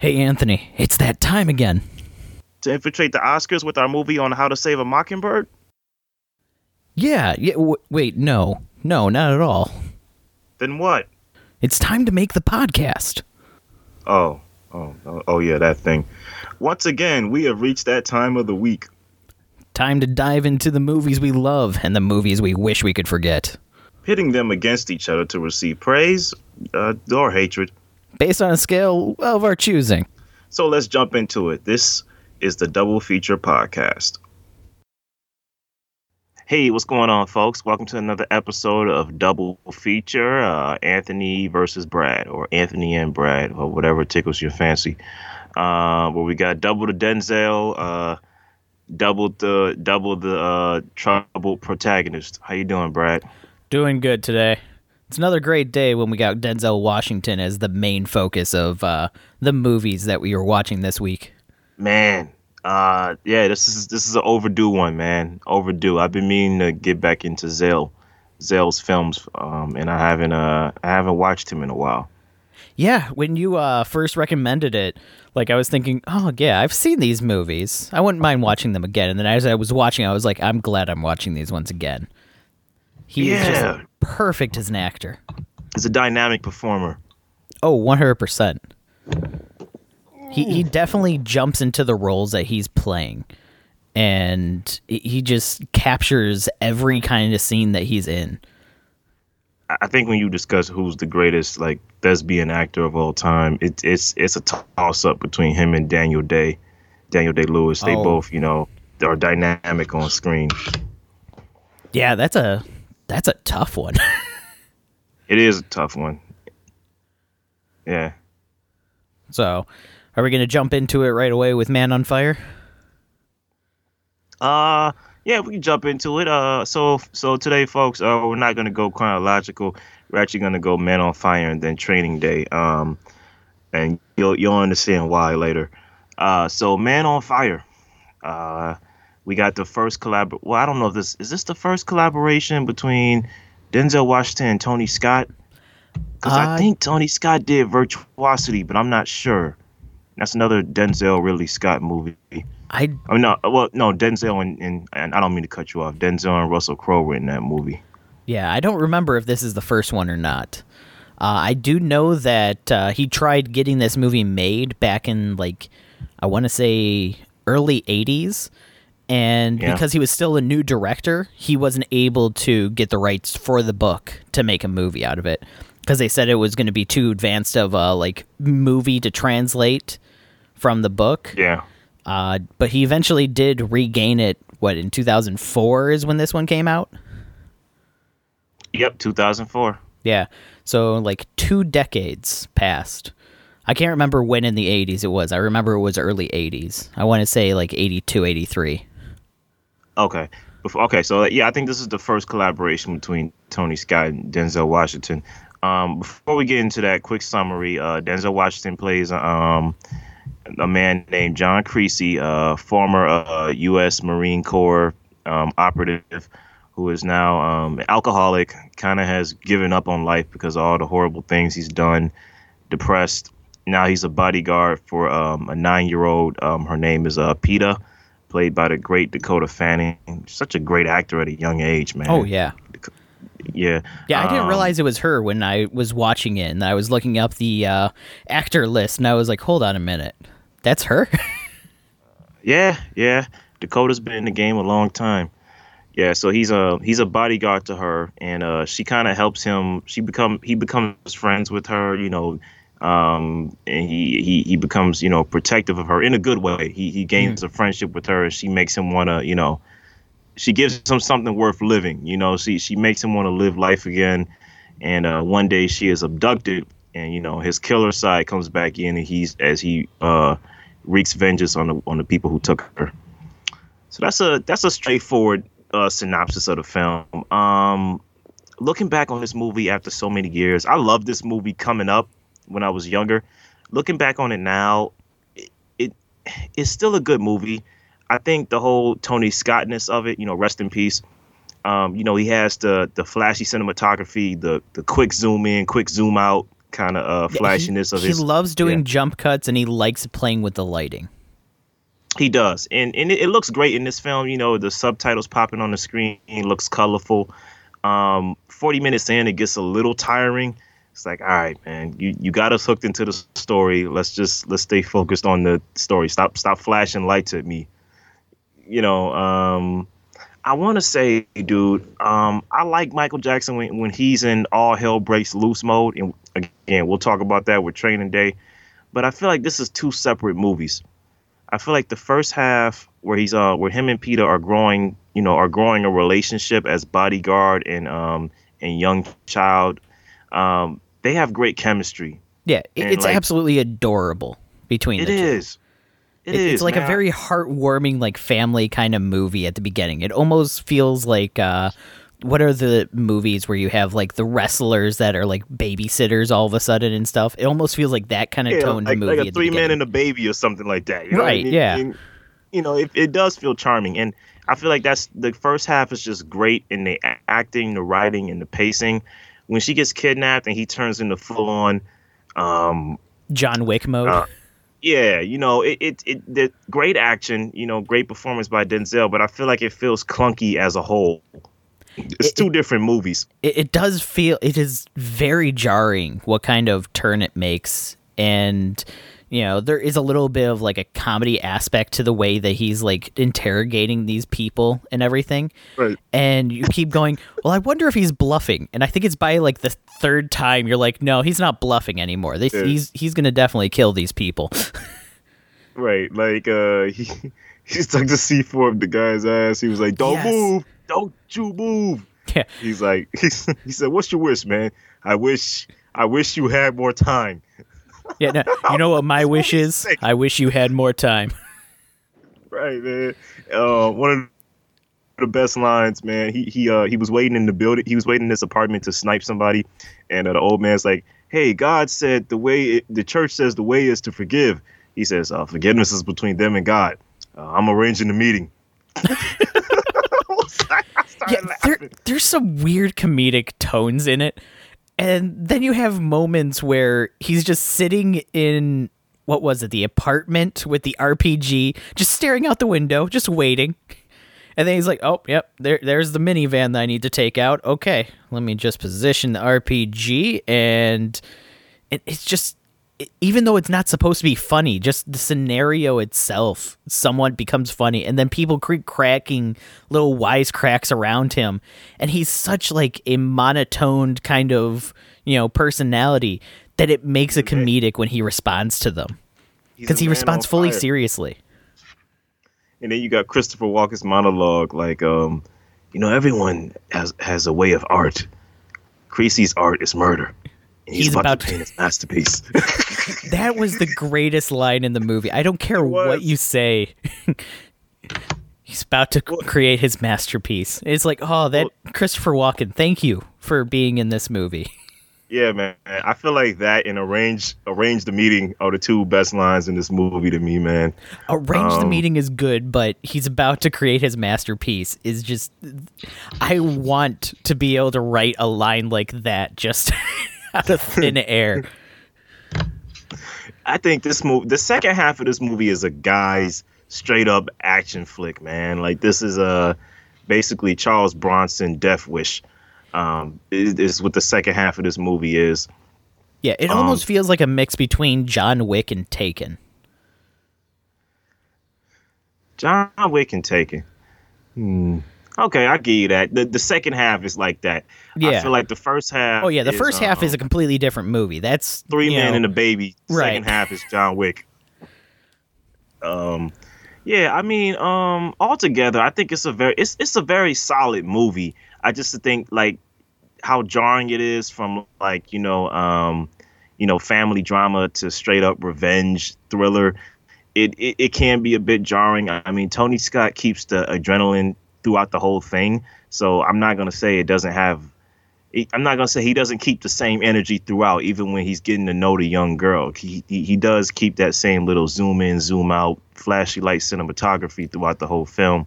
Hey, Anthony, it's that time again. To infiltrate the Oscars with our movie on how to save a mockingbird? Yeah, yeah. W- wait, no. No, not at all. Then what? It's time to make the podcast. Oh, oh, oh, oh yeah, that thing. Once again, we have reached that time of the week. Time to dive into the movies we love and the movies we wish we could forget. Pitting them against each other to receive praise uh, or hatred. Based on a scale of our choosing. So let's jump into it. This is the Double Feature Podcast. Hey, what's going on, folks? Welcome to another episode of Double Feature uh, Anthony versus Brad, or Anthony and Brad, or whatever tickles your fancy. Uh, where we got double the Denzel, uh, double the double the uh, troubled protagonist. How you doing, Brad? Doing good today. It's another great day when we got Denzel Washington as the main focus of uh, the movies that we were watching this week. Man, uh, yeah, this is this is an overdue one, man. Overdue. I've been meaning to get back into Zale, Zale's films, um, and I haven't uh I haven't watched him in a while. Yeah, when you uh, first recommended it, like I was thinking, oh yeah, I've seen these movies. I wouldn't mind watching them again. And then as I was watching, I was like, I'm glad I'm watching these once again. He is Yeah. just perfect as an actor. He's a dynamic performer. Oh, 100%. He he definitely jumps into the roles that he's playing. And he- just captures every kind of scene that he's in. I I think when you discuss who's the greatest like thespian actor of all time, it, it's it's a toss up between him and Daniel Day, Daniel Day Lewis. They Oh. both, you know, are dynamic on screen. Yeah, that's a that's a tough one. It is a tough one. Yeah. so, are we going to jump into it right away with Man on Fire? Uh yeah, we can jump into it. Uh so so today folks, uh we're not gonna go chronological. We're actually gonna go Man on Fire and then Training Day. Um and you'll you'll understand why later. Uh so Man on Fire. Uh we got the first collab well, I don't know if this is this the first collaboration between Denzel Washington and Tony Scott? Because Uh, I think Tony Scott did Virtuosity, but I'm not sure. That's another Denzel Ridley Scott movie. I I mean, no, well, no, Denzel and, and and I don't mean to cut you off. Denzel and Russell Crowe were in that movie. Yeah, I don't remember if this is the first one or not. Uh, I do know that uh, he tried getting this movie made back in like I want to say early '80s, and Yeah. because he was still a new director, he wasn't able to get the rights for the book to make a movie out of it because they said it was going to be too advanced of a like movie to translate from the book. Yeah, Uh, but he eventually did regain it. What in 2004 is when this one came out. yep, 2004. Yeah. So like two decades passed. I can't remember when in the 80s it was. I remember it was early 80s. I want to say like 82, 83. Okay, Before, okay, so yeah, I think this is the first collaboration between Tony Scott and Denzel Washington. Um, before we get into that, quick summary: uh, Denzel Washington plays um, a man named John Creasy, uh, former uh, U.S. Marine Corps um, operative, who is now um, alcoholic. Kind of has given up on life because of all the horrible things he's done. Depressed. Now he's a bodyguard for um, a nine-year-old. Um, her name is uh, Pita, played by the great Dakota Fanning. Such a great actor at a young age, man. Oh yeah. yeah. Yeah, I didn't Um, realize it was her when I was watching it and I was looking up the uh, actor list and I was like, "Hold on a minute. That's her?" Yeah, yeah. Dakota's been in the game a long time. Yeah, so he's a he's a bodyguard to her, and uh, she kind of helps him. She become he becomes friends with her, you know, um, and he, he he becomes you know protective of her in a good way. He he gains a friendship with her, she makes him want to you know, she gives him something worth living. You know, she she makes him want to live life again. And uh, one day she is abducted, and you know his killer side comes back in, and he's as he uh, wreaks vengeance on the on the people who took her. So that's a that's a straightforward uh, synopsis of the film. Um, looking back on this movie after so many years, I love this movie coming up when I was younger. Looking back on it now, it, it it's still a good movie. I think the whole Tony Scottness of it, you know, rest in peace. Um, you know, he has the the flashy cinematography, the the quick zoom in, quick zoom out, kind of uh, flashiness he, of his. he loves doing yeah. jump cuts and he likes playing with the lighting. He does, and and it, it looks great in this film. You know, the subtitles popping on the screen looks colorful. Um, Forty minutes in, it gets a little tiring. It's like, all right, man, you you got us hooked into the story. Let's just let's stay focused on the story. Stop stop flashing lights at me. You know, um, I want to say, dude, um, I like Michael Jackson when when he's in all hell breaks loose mode, and again, we'll talk about that with Training Day. But I feel like this is two separate movies. I feel like the first half where he's uh where him and Pita are growing, you know, are growing a relationship as bodyguard and um and young child. Um, they have great chemistry. Yeah, And, it's like- absolutely adorable between It the two. is. It It- is. it's like a very heartwarming, like family kind of movie at the beginning. It almost feels like uh, what are the movies where you have like the wrestlers that are like babysitters all of a sudden and stuff? It almost feels like that kind of yeah, tone to like, movie. like a three man and a baby or something like that. You know? Right, And- yeah. and, you know, it, it does feel charming, and I feel like that's the first half is just great in the acting, the writing, and the pacing. When she gets kidnapped and he turns into full on, um, John Wick mode. Uh, yeah, you know, it, it it the great action, you know, great performance by Denzel, but I feel like it feels clunky as a whole. It's It- two different movies. it, it does feel it is very jarring what kind of turn it makes and you know there is a little bit of like a comedy aspect to the way that he's like interrogating these people and everything Right. and you keep going well i wonder if he's bluffing and i think it's by like the third time you're like no he's not bluffing anymore this, Yeah. he's he's gonna definitely kill these people Right. Like uh he he stuck the C four up the guy's ass. He was like, Don't Yes. move. Don't you move. yeah He's like he said, What's your wish, man? I wish I wish you had more time. Yeah no, you know what my wish is i wish you had more time Right, man. Uh one of the best lines, man. He he uh he was waiting in the building. He was waiting in this apartment to snipe somebody, and uh, the old man's like, "Hey, God said the way it, the church says the way is to forgive." He says, uh, "Forgiveness is between them and God." Uh, I'm arranging the meeting. Yeah, there, there's some weird comedic tones in it. And then you have moments where he's just sitting in what was it, the apartment with the RPG, just staring out the window, just waiting. And then he's like, "Oh, yep, there, there's the minivan that I need to take out. Okay, let me just position the RPG." And it, it's just, even though it's not supposed to be funny, just the scenario itself somewhat becomes funny, and then people keep cracking little wisecracks around him, and he's such like a monotoned kind of you know personality that it makes it comedic when he responds to them because he responds fully fire. seriously. And then you got Christopher Walken's monologue, like, um, you know, everyone has has a way of art. Creasy's art is murder. And he's, He's about, about to to- paint his masterpiece. That was the greatest line in the movie. I don't care what you say. He's about to create his masterpiece. It's like, oh, that Christopher Walken. Thank you for being in this movie. yeah, man. I feel like that and arrange arrange the meeting are the two best lines in this movie to me, man. Arrange the Um, meeting is good, but he's about to create his masterpiece. Is just, I want to be able to write a line like that just out of thin air. I think this movie, the second half of this movie, is a guy's straight up action flick, man. Like this is a basically Charles Bronson Death Wish. Um, is, is what the second half of this movie is. Yeah, it Um, almost feels like a mix between John Wick and Taken. John Wick and Taken. Hmm. Okay, I give you that. The the second half is like that. Yeah. I feel like the first half. Oh yeah, the is, first half um, is a completely different movie. That's Three men know, and a Baby. Right. Second half is John Wick. Um, yeah, I mean, um, altogether, I think it's a very it's it's a very solid movie. I just think like how jarring it is from like you know um you know family drama to straight up revenge thriller. It, it it can be a bit jarring. I mean, Tony Scott keeps the adrenaline throughout the whole thing, so I'm not gonna say it doesn't have I'm not gonna say he doesn't keep the same energy throughout, even when he's getting to know the young girl. He he, he does keep that same little zoom in, zoom out, flashy light cinematography throughout the whole film.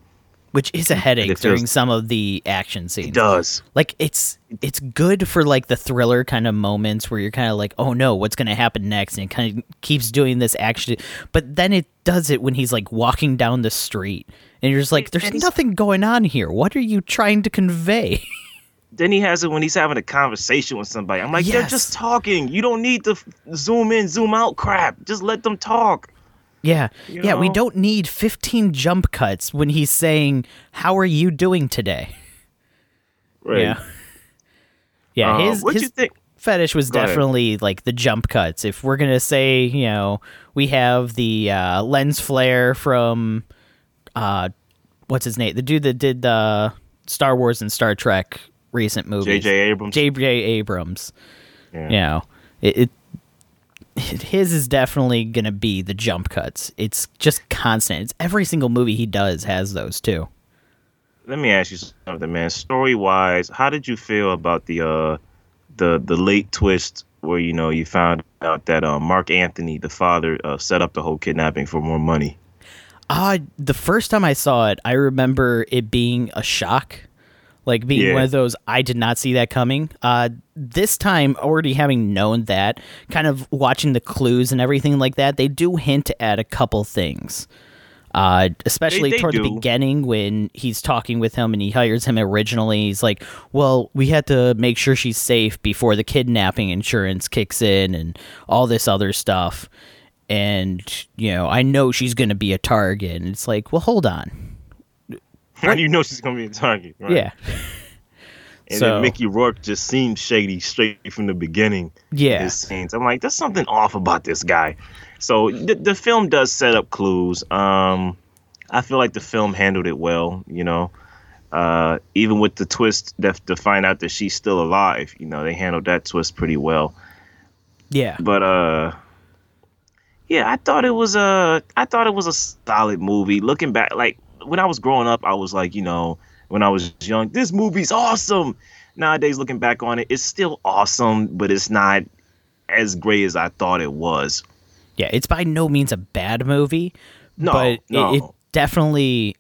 which is a headache feels- during some of the action scenes. It does. Like it's it's good for like the thriller kind of moments where you're kind of like, oh no, what's gonna happen next, and it kind of keeps doing this action. But then it does it when he's like walking down the street, and you're just like, there's And nothing going on here. What are you trying to convey? Then he has it when he's having a conversation with somebody. I'm like, they're just talking. You don't need to f- zoom in, zoom out crap. Just let them talk. yeah, You yeah. We don't need 15 jump cuts when he's saying, "How are you doing today?" Yeah, yeah. Uh, his what his you think? fetish was Go ahead. definitely like the jump cuts. If we're gonna say, you know, we have the uh, lens flare from, uh, what's his name? The dude that did the Star Wars and Star Trek recent movies. J.J. Abrams. J.J. Abrams. Yeah. You know, it, it his is definitely gonna be the jump cuts. It's just constant. It's every single movie he does has those too. Let me ask you something, man. Story wise, how did you feel about the uh the the late twist where you know you found out that uh, Marc Anthony, the father, uh, set up the whole kidnapping for more money? Uh, the first time I saw it, I remember it being a shock. Like being Yeah. one of those, I did not see that coming. Uh, this time, already having known that, kind of watching the clues and everything like that, they do hint at a couple things. Uh, especially they toward the beginning when he's talking with him and he hires him originally. He's like, "Well, we had to make sure she's safe before the kidnapping insurance kicks in and all this other stuff." And you know, I know she's going to be a target. And it's like, well, hold on, How do you know she's gonna be a target? Right? yeah, And So- then Mickey Rourke just seemed shady straight from the beginning. yeah, his scenes. I'm like, there's something off about this guy. So the, the film does set up clues. Um, I feel like the film handled it well. You know, uh, even with the twist that to find out that she's still alive. You know, they handled that twist pretty well. yeah, But uh, yeah, I thought it was a I thought it was a solid movie. Looking back, like when I was growing up, I was like, you know, when I was young, this movie's awesome. Nowadays, looking back on it, it's still awesome, but it's not as great as I thought it was. yeah. It's by no means a bad movie, No, but no. it, it definitely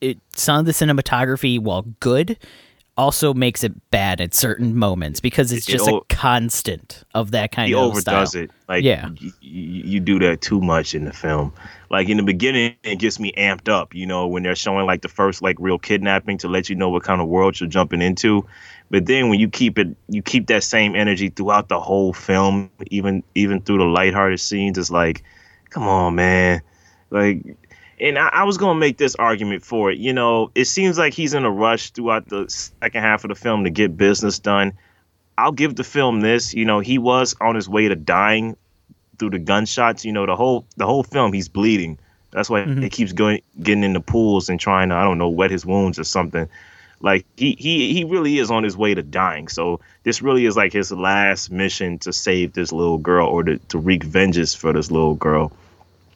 it some of the cinematography, while good, also makes it bad at certain moments because it's It- it just a constant of that kind he of overdoes style. it. Like, Yeah. y- you do that too much in the film. Like in the beginning, it gets me amped up. You know, when they're showing like the first like real kidnapping to let you know what kind of world you're jumping into. But then when you keep it, you keep that same energy throughout the whole film, even even through the lighthearted scenes. It's like, come on, man. Like, and I, I was gonna make this argument for it. You know, it seems like he's in a rush throughout the second half of the film to get business done. I'll give the film this. You know, he was on his way to dying through the gunshots. You know, the whole the whole film he's bleeding. That's why mm-hmm. he keeps going getting in the pools and trying to I don't know wet his wounds or something. Like he he he really is on his way to dying. So this really is like his last mission to save this little girl or to, to wreak vengeance for this little girl.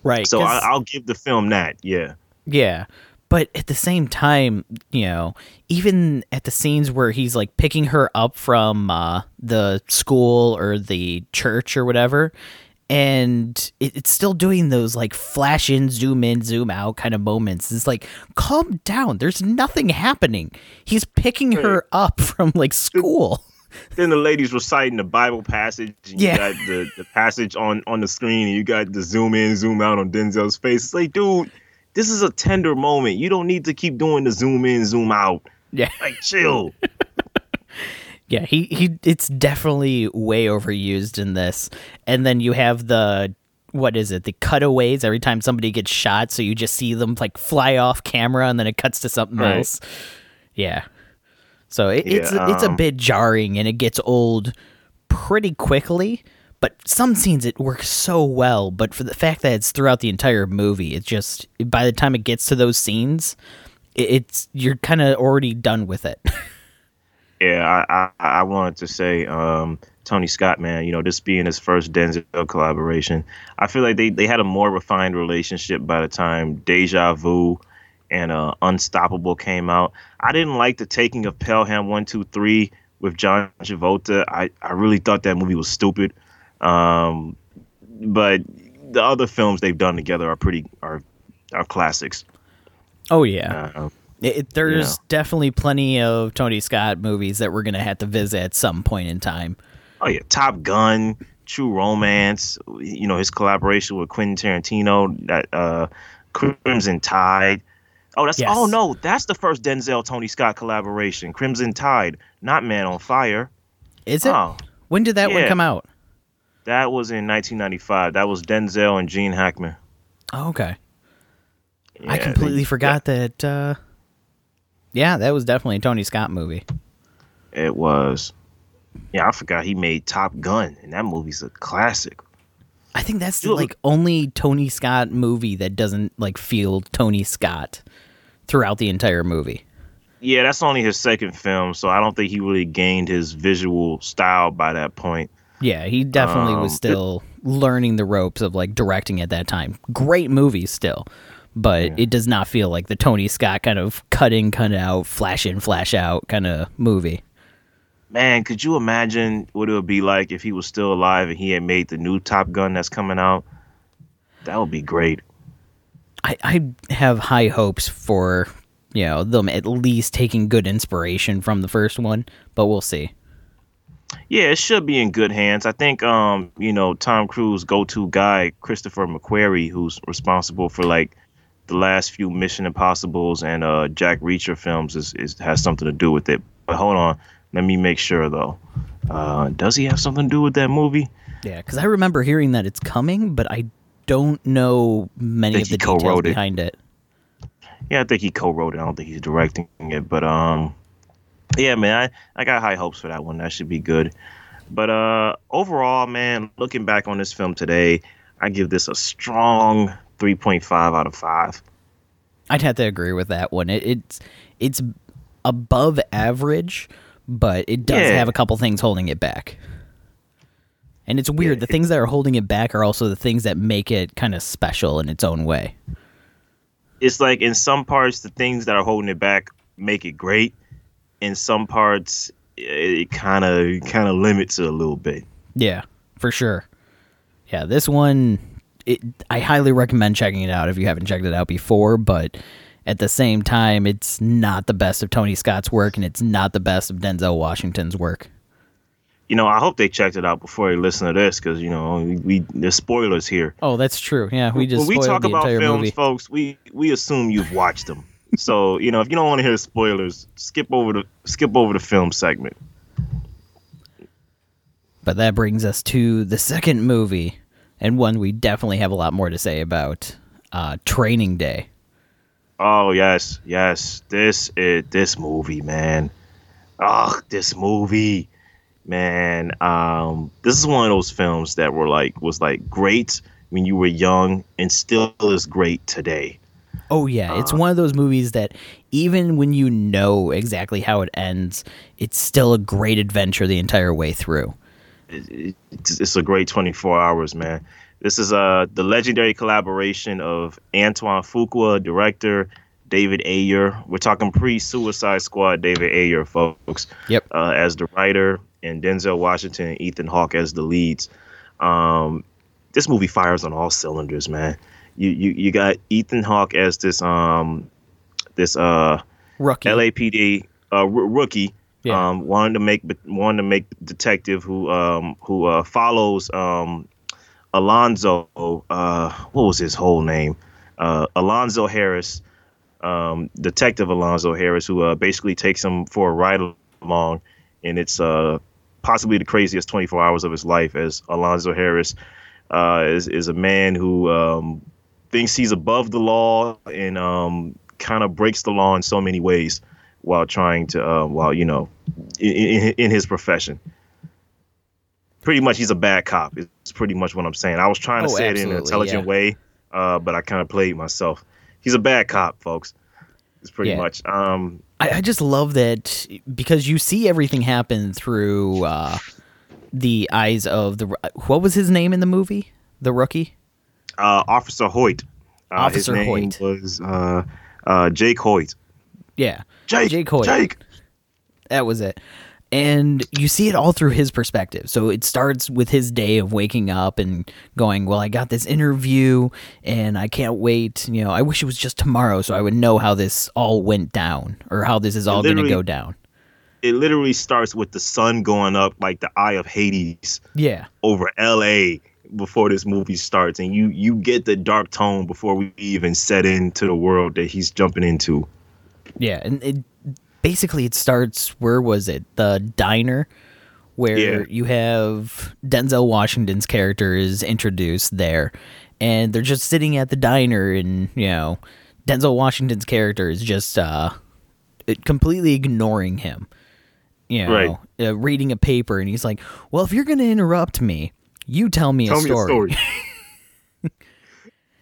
Right? So I, I'll give the film that. Yeah. Yeah. But at the same time, you know, even at the scenes where he's like picking her up from uh, the school or the church or whatever, and it, it's still doing those like flash in, zoom in, zoom out kind of moments. It's like, calm down. There's nothing happening. He's picking her up from like school. Then the lady's reciting the Bible passage. And Yeah. You got the, the passage on, on the screen, and you got the zoom in, zoom out on Denzel's face. It's like, dude, this is a tender moment. You don't need to keep doing the zoom in, zoom out. Yeah. Like, chill. Yeah, he, he it's definitely way overused in this. And then you have the what is it? The cutaways every time somebody gets shot, so you just see them like fly off camera and then it cuts to something Right. else. Yeah. So it, it's Yeah, it's a um, bit jarring and it gets old pretty quickly, but some scenes it works so well, but for the fact that it's throughout the entire movie, it just by the time it gets to those scenes, it, it's you're kind of already done with it. yeah, I, I, I wanted to say, um, Tony Scott, man, you know, this being his first Denzel collaboration, I feel like they, they had a more refined relationship by the time Deja Vu and uh, Unstoppable came out. I didn't like the taking of Pelham 123 with John Travolta. I, I really thought that movie was stupid. Um, but the other films they've done together are pretty are are classics. oh yeah. Uh, It, there's Yeah. definitely plenty of Tony Scott movies that we're gonna have to visit at some point in time. Oh yeah, Top Gun, True Romance. You know his collaboration with Quentin Tarantino. That uh, Crimson Tide. Oh, that's Yes. oh no, that's the first Denzel Tony Scott collaboration. Crimson Tide, not Man on Fire. Is it? Oh, when did that one come out? that was in 1995. That was Denzel and Gene Hackman. Oh, okay. I completely they- forgot that. Uh, yeah, that was definitely a Tony Scott movie. It was. Yeah, I forgot he made Top Gun, and that movie's a classic. I think that's the like only Tony Scott movie that doesn't like feel Tony Scott throughout the entire movie. Yeah, that's only his second film, so I don't think he really gained his visual style by that point. Yeah, he definitely was Um, still learning the ropes of like directing at that time. Great movie still, but it does not feel like the Tony Scott kind of cut in, cut out, flash in, flash out kind of movie. Man, could you imagine what it would be like if he was still alive and he had made the new Top Gun that's coming out? That would be great. I, I have high hopes for you know them at least taking good inspiration from the first one, but we'll see. Yeah, it should be in good hands. I think um, you know, Tom Cruise go-to guy, Christopher McQuarrie, who's responsible for like the last few Mission Impossibles and uh Jack Reacher films is, is has something to do with it. But hold on, let me make sure though. Uh does he have something to do with that movie? Yeah, because I remember hearing that it's coming, but I don't know many of the details it. behind it. Yeah, I think he co-wrote it. I don't think he's directing it, but um, yeah, man, I, I got high hopes for that one. That should be good. But uh, overall, man, looking back on this film today, I give this a strong 3.5 out of five. I'd have to agree with that one. It, it's it's above average, but it does Yeah. have a couple things holding it back. And it's weird. Yeah, the it- things that are holding it back are also the things that make it kind of special in its own way. It's like in some parts, the things that are holding it back make it great. In some parts, it kind of kind of limits it a little bit. Yeah, for sure. Yeah, this one, it, I highly recommend checking it out if you haven't checked it out before. But at the same time, it's not the best of Tony Scott's work, and it's not the best of Denzel Washington's work. You know, I hope they checked it out before they listen to this, because you know, we, we there's spoilers here. Oh, that's true. Yeah, we just when we talk about films, movie. folks, we we assume you've watched them. so you know, if you don't want to hear spoilers, skip over the skip over the film segment. But that brings us to the second movie, and one we definitely have a lot more to say about. Uh, Training Day. Oh yes, yes, this is this movie, man. Oh, this movie, man. Um, this is one of those films that were like was like great when you were young and still is great today. Oh yeah, Uh. it's one of those movies that even when you know exactly how it ends, it's still a great adventure the entire way through. it's, it's a great 24 hours, man. This is uh the legendary collaboration of Antoine Fuqua, director, David Ayer. We're talking pre-Suicide Squad, David Ayer, folks. Yep. Uh, as the writer, and Denzel Washington and Ethan Hawke as the leads. Um, this movie fires on all cylinders, man. You you you got Ethan Hawke as this um this uh Rookie. LAPD uh, r- rookie. Yeah. Um, wanted to make wanted to make detective who um who uh, follows um Alonzo. Uh, what was his whole name? Uh, Alonzo Harris, um, Detective Alonzo Harris, who uh, basically takes him for a ride along, and it's uh possibly the craziest 24 hours of his life as Alonzo Harris uh, is is a man who um, thinks he's above the law and um, kind of breaks the law in so many ways while trying to uh, while you know in, in, in his profession. Pretty much, he's a bad cop. It's pretty much what I'm saying. I was trying to Oh, say it in an intelligent yeah. way, uh, but I kind of played myself. He's a bad cop, folks. It's pretty Yeah. much. Um, I, I just love that because you see everything happen through uh, the eyes of the. What was his name in the movie? The rookie. uh, Officer Hoyt. Uh, Officer his name Hoyt. was uh, uh, Jake Hoyt. Yeah, Jake. Jake Hoyt. Jake. that was it. And you see it all through his perspective. So it starts with his day of waking up and going, "Well, I got this interview and I can't wait, you know, I wish it was just tomorrow so I would know how this all went down or how this is all going to go down." It literally starts with the sun going up like the eye of Hades Yeah. over L.A. before this movie starts, and you you get the dark tone before we even set into the world that he's jumping into. Yeah, and it basically it starts where was it? The diner where Yeah. you have Denzel Washington's character is introduced there and they're just sitting at the diner and, you know, Denzel Washington's character is just uh completely ignoring him. You know, Right. uh, reading a paper and he's like, "Well, if you're going to interrupt me, you tell me, Tell a, me story. a story.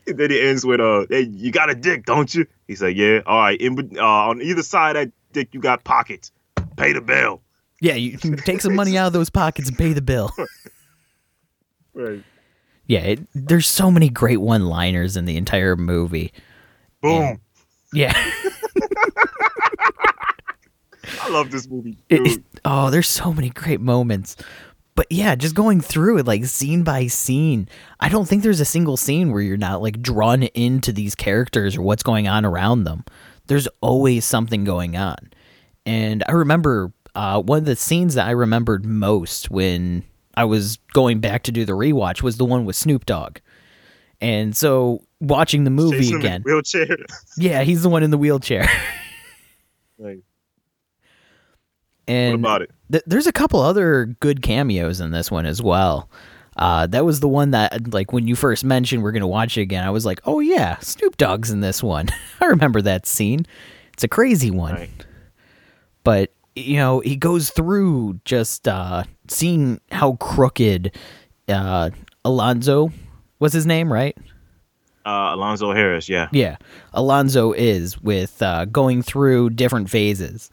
Then it ends with uh, hey, you got a dick, don't you? He's like, yeah. All right. In uh, on either side of that dick, you got pockets. Pay the bill. yeah, you take some money out of those pockets and pay the bill." Right. Yeah, it, there's so many great one-liners in the entire movie. Boom. Yeah. I love this movie, it- oh, there's so many great moments. But yeah, just going through it like scene by scene, I don't think there's a single scene where you're not like drawn into these characters or what's going on around them. There's always something going on. And I remember uh, one of the scenes that I remembered most when I was going back to do the rewatch was the one with Snoop Dogg. And so watching the movie Chasing him in again, a wheelchair. yeah, he's the one in the wheelchair. What And about it? Th- there's a couple other good cameos in this one as well. Uh, that was the one that, like, when you first mentioned we're gonna watch it again, I was like, "Oh yeah, Snoop Dogg's in this one." I remember that scene. It's a crazy one, Right. but you know, he goes through just uh, seeing how crooked uh, Alonzo was his name, right? Uh, Alonzo Harris, yeah. Yeah, Alonzo is with uh, going through different phases.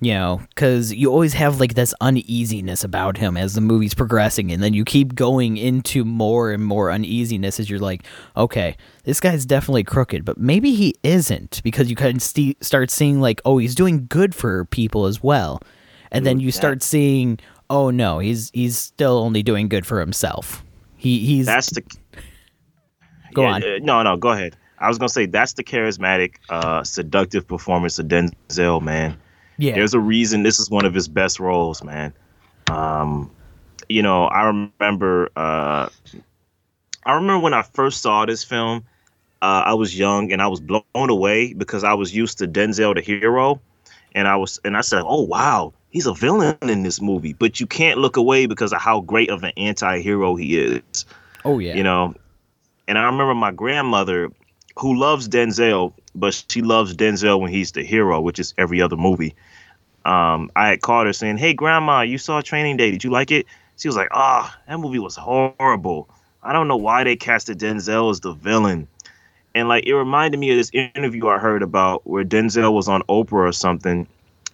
You know, because you always have like this uneasiness about him as the movie's progressing, and then you keep going into more and more uneasiness as you're like, okay, this guy's definitely crooked, but maybe he isn't because you kind of st- start seeing like, oh, he's doing good for people as well, and then you start seeing, oh no, he's he's still only doing good for himself. He he's That's the. Go Yeah, on. uh, no, no, go ahead. I was gonna say that's the charismatic, uh, seductive performance of Denzel, man. Yeah There's a reason this is one of his best roles, man. Um, you know, I remember, uh, I remember when I first saw this film. Uh, I was young and I was blown away because I was used to Denzel the hero, and I was and I said, "Oh wow, he's a villain in this movie." But you can't look away because of how great of an anti-hero he is oh yeah you know. And I remember my grandmother, who loves Denzel, but she loves Denzel when he's the hero, which is every other movie. Um, I had called her saying, "Hey, Grandma, you saw Training Day? Did you like it?" She was like, "Ah, that movie was horrible. I don't know why they casted Denzel as the villain." And like it reminded me of this interview I heard about where Denzel was on Oprah or something,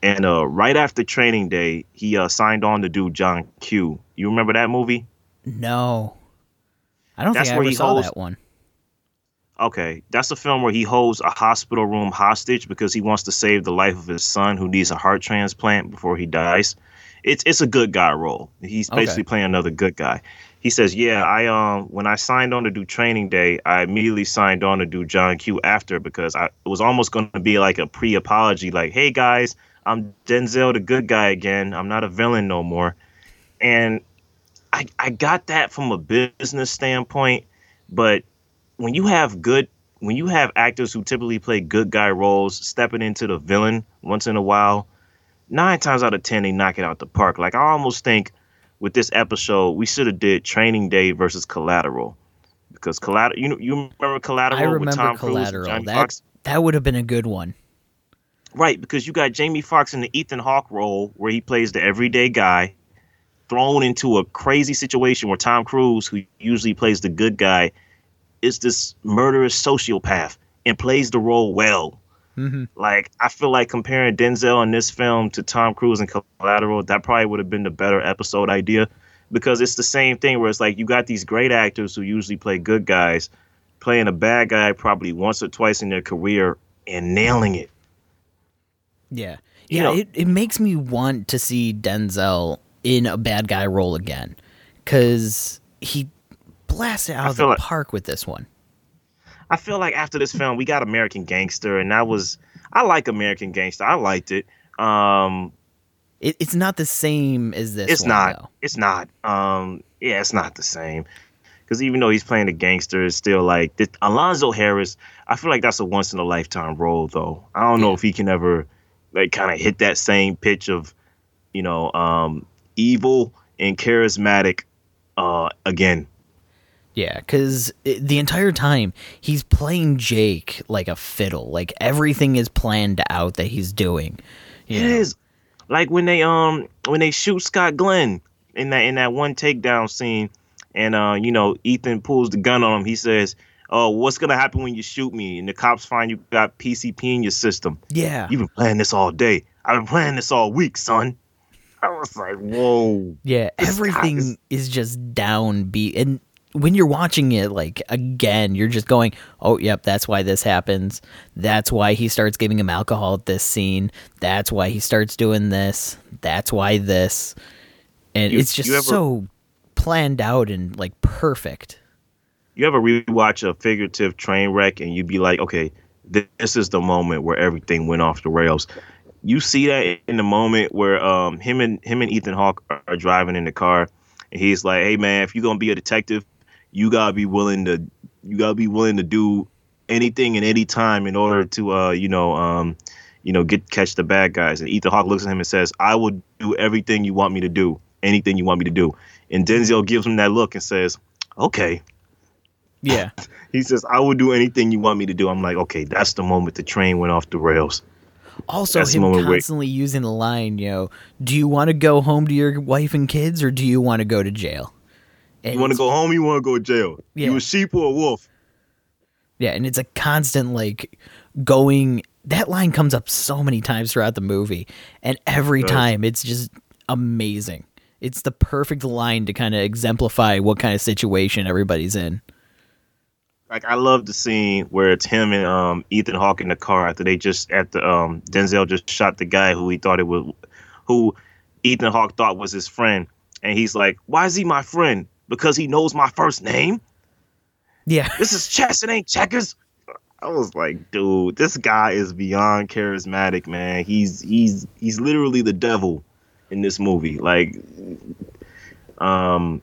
and uh, right after Training Day, he uh, signed on to do John Q. You remember that movie? No. I don't That's think I ever he saw that one. Okay, that's a film where he holds a hospital room hostage because he wants to save the life of his son who needs a heart transplant before he dies. It's it's a good guy role. He's Okay. basically playing another good guy. He says, "Yeah, I um when I signed on to do Training Day, I immediately signed on to do John Q after because I it was almost going to be like a pre-apology, like, hey guys, I'm Denzel, the good guy again. I'm not a villain no more." And I I got that from a business standpoint, but when you have good when you have actors who typically play good guy roles stepping into the villain once in a while, nine times out of ten they knock it out the park. Like I almost think with this episode we should have did Training Day versus Collateral because Collateral you know you remember Collateral I with remember Tom Collateral. Jamie That that would have been a good one. Right, because you got Jamie Foxx in the Ethan Hawke role where he plays the everyday guy thrown into a crazy situation where Tom Cruise, who usually plays the good guy, is this murderous sociopath and plays the role well. hmm Like I feel like comparing Denzel in this film to Tom Cruise in Collateral, that probably would have been the better episode idea because it's the same thing where it's like you got these great actors who usually play good guys playing a bad guy probably once or twice in their career and nailing it. Yeah, You Yeah, know, it, it makes me want to see Denzel in a bad guy role again because he blasted out of the like- park with this one. I feel like after this film, we got American Gangster, and that was I like American Gangster. I liked it. Um, It, it's not the same as this. it's one, not. though. It's not. Um, yeah, it's not the same. Because even though he's playing a gangster, it's still like this, Alonzo Harris. I feel like that's a once in a lifetime role, though. I don't know Yeah. if he can ever like kind of hit that same pitch of, you know, um, evil and charismatic uh, again. Yeah, because the entire time he's playing Jake like a fiddle. Like everything is planned out that he's doing. It know? is like when they um when they shoot Scott Glenn in that in that one takedown scene, and uh you know Ethan pulls the gun on him. He says, "Oh, what's gonna happen when you shoot me?" And the cops find you got PCP in your system. Yeah. You've been playing this all day. I've been playing this all week, son. I was like, whoa. Yeah, everything is- is just downbeat. And when you're watching it, like, again, you're just going, oh, yep, that's why this happens. That's why he starts giving him alcohol at this scene. That's why he starts doing this. That's why this. And You- it's just ever- so planned out and, like, perfect. You ever rewatch a figurative train wreck and you'd be like, okay, this is the moment where everything went off the rails. You see that in the moment where um him and him and Ethan Hawke are, are driving in the car, and he's like, "Hey man, if you're gonna be a detective, you gotta be willing to you gotta be willing to do anything and any time in order to uh you know um you know get catch the bad guys." And Ethan Hawke looks at him and says, "I will do everything you want me to do, anything you want me to do." And Denzel gives him that look and says, "Okay." Yeah. He says, I will do anything you want me to do. I'm like, okay, that's the moment the train went off the rails. Also, That's him constantly using the line, you know, do you want to go home to your wife and kids or do you want to go to jail? And You want to go home? You want to go to jail? Yeah. You a sheep or a wolf? Yeah, and it's a constant like going. That line comes up so many times throughout the movie, and every Does. time it's just amazing. It's the perfect line to kind of exemplify what kind of situation everybody's in. Like I love the scene where it's him and um, Ethan Hawke in the car after they just after um, Denzel just shot the guy who he thought it was, who Ethan Hawke thought was his friend, and he's like, "Why is he my friend? Because he knows my first name. Yeah, This is chess. It ain't checkers." I was like, dude, this guy is beyond charismatic, man. He's he's he's literally the devil in this movie. Like, um,